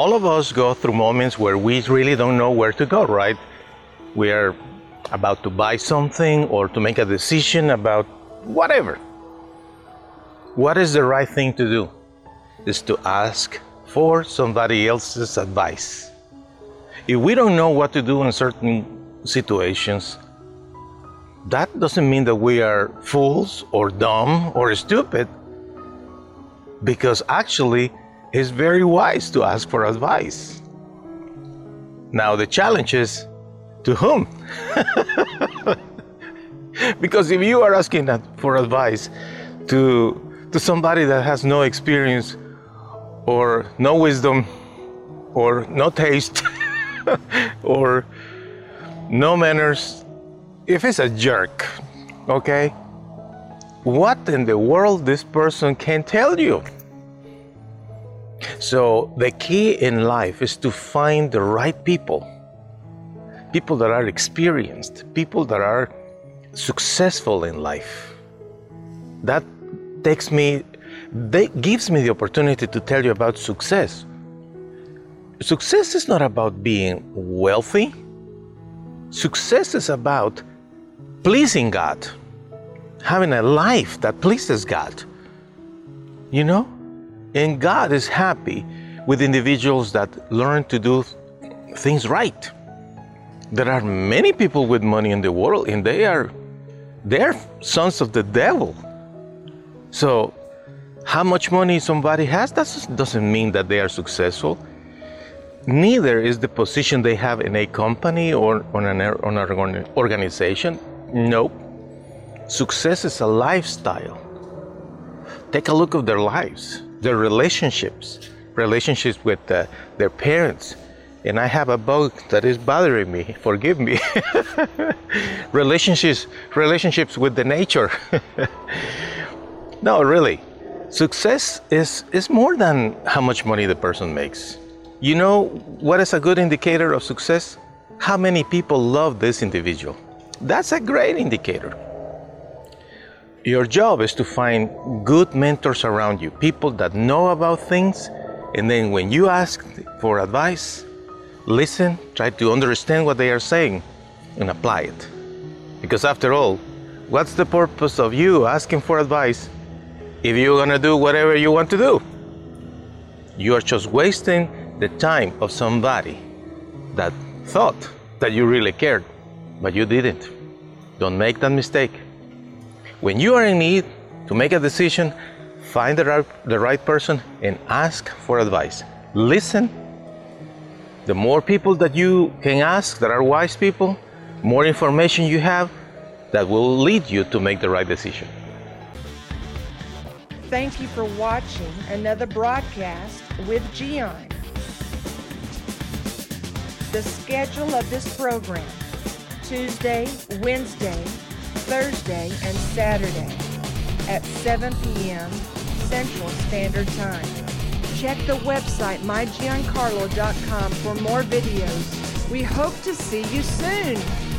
All of us go through moments where we really don't know where to go, right? We are about to buy something or to make a decision about whatever. What is the right thing to do? Is to ask for somebody else's advice. If we don't know what to do in certain situations, that doesn't mean that we are fools or dumb or stupid, because actually, it's very wise to ask for advice. Now, the challenge is to whom? because if you are asking for advice to, to somebody that has no experience or no wisdom or no taste or no manners, if it's a jerk, okay, what in the world this person can tell you? So, the key in life is to find the right people, people that are experienced, people that are successful in life. That takes me, that gives me the opportunity to tell you about success. Success is not about being wealthy, success is about pleasing God, having a life that pleases God. You know? And God is happy with individuals that learn to do things right. There are many people with money in the world and they are they're sons of the devil. So how much money somebody has that doesn't mean that they are successful. Neither is the position they have in a company or on an, on an organization. Nope. Success is a lifestyle. Take a look at their lives their relationships, relationships with uh, their parents. And I have a bug that is bothering me. Forgive me. relationships, relationships with the nature. no, really. Success is, is more than how much money the person makes. You know what is a good indicator of success? How many people love this individual. That's a great indicator. Your job is to find good mentors around you, people that know about things, and then when you ask for advice, listen, try to understand what they are saying, and apply it. Because after all, what's the purpose of you asking for advice if you're gonna do whatever you want to do? You are just wasting the time of somebody that thought that you really cared, but you didn't. Don't make that mistake. When you are in need to make a decision, find the right, the right person and ask for advice. Listen. The more people that you can ask that are wise people, more information you have that will lead you to make the right decision. Thank you for watching another broadcast with Gian. The schedule of this program Tuesday, Wednesday, Thursday and Saturday at 7 p.m. Central Standard Time. Check the website mygiancarlo.com for more videos. We hope to see you soon.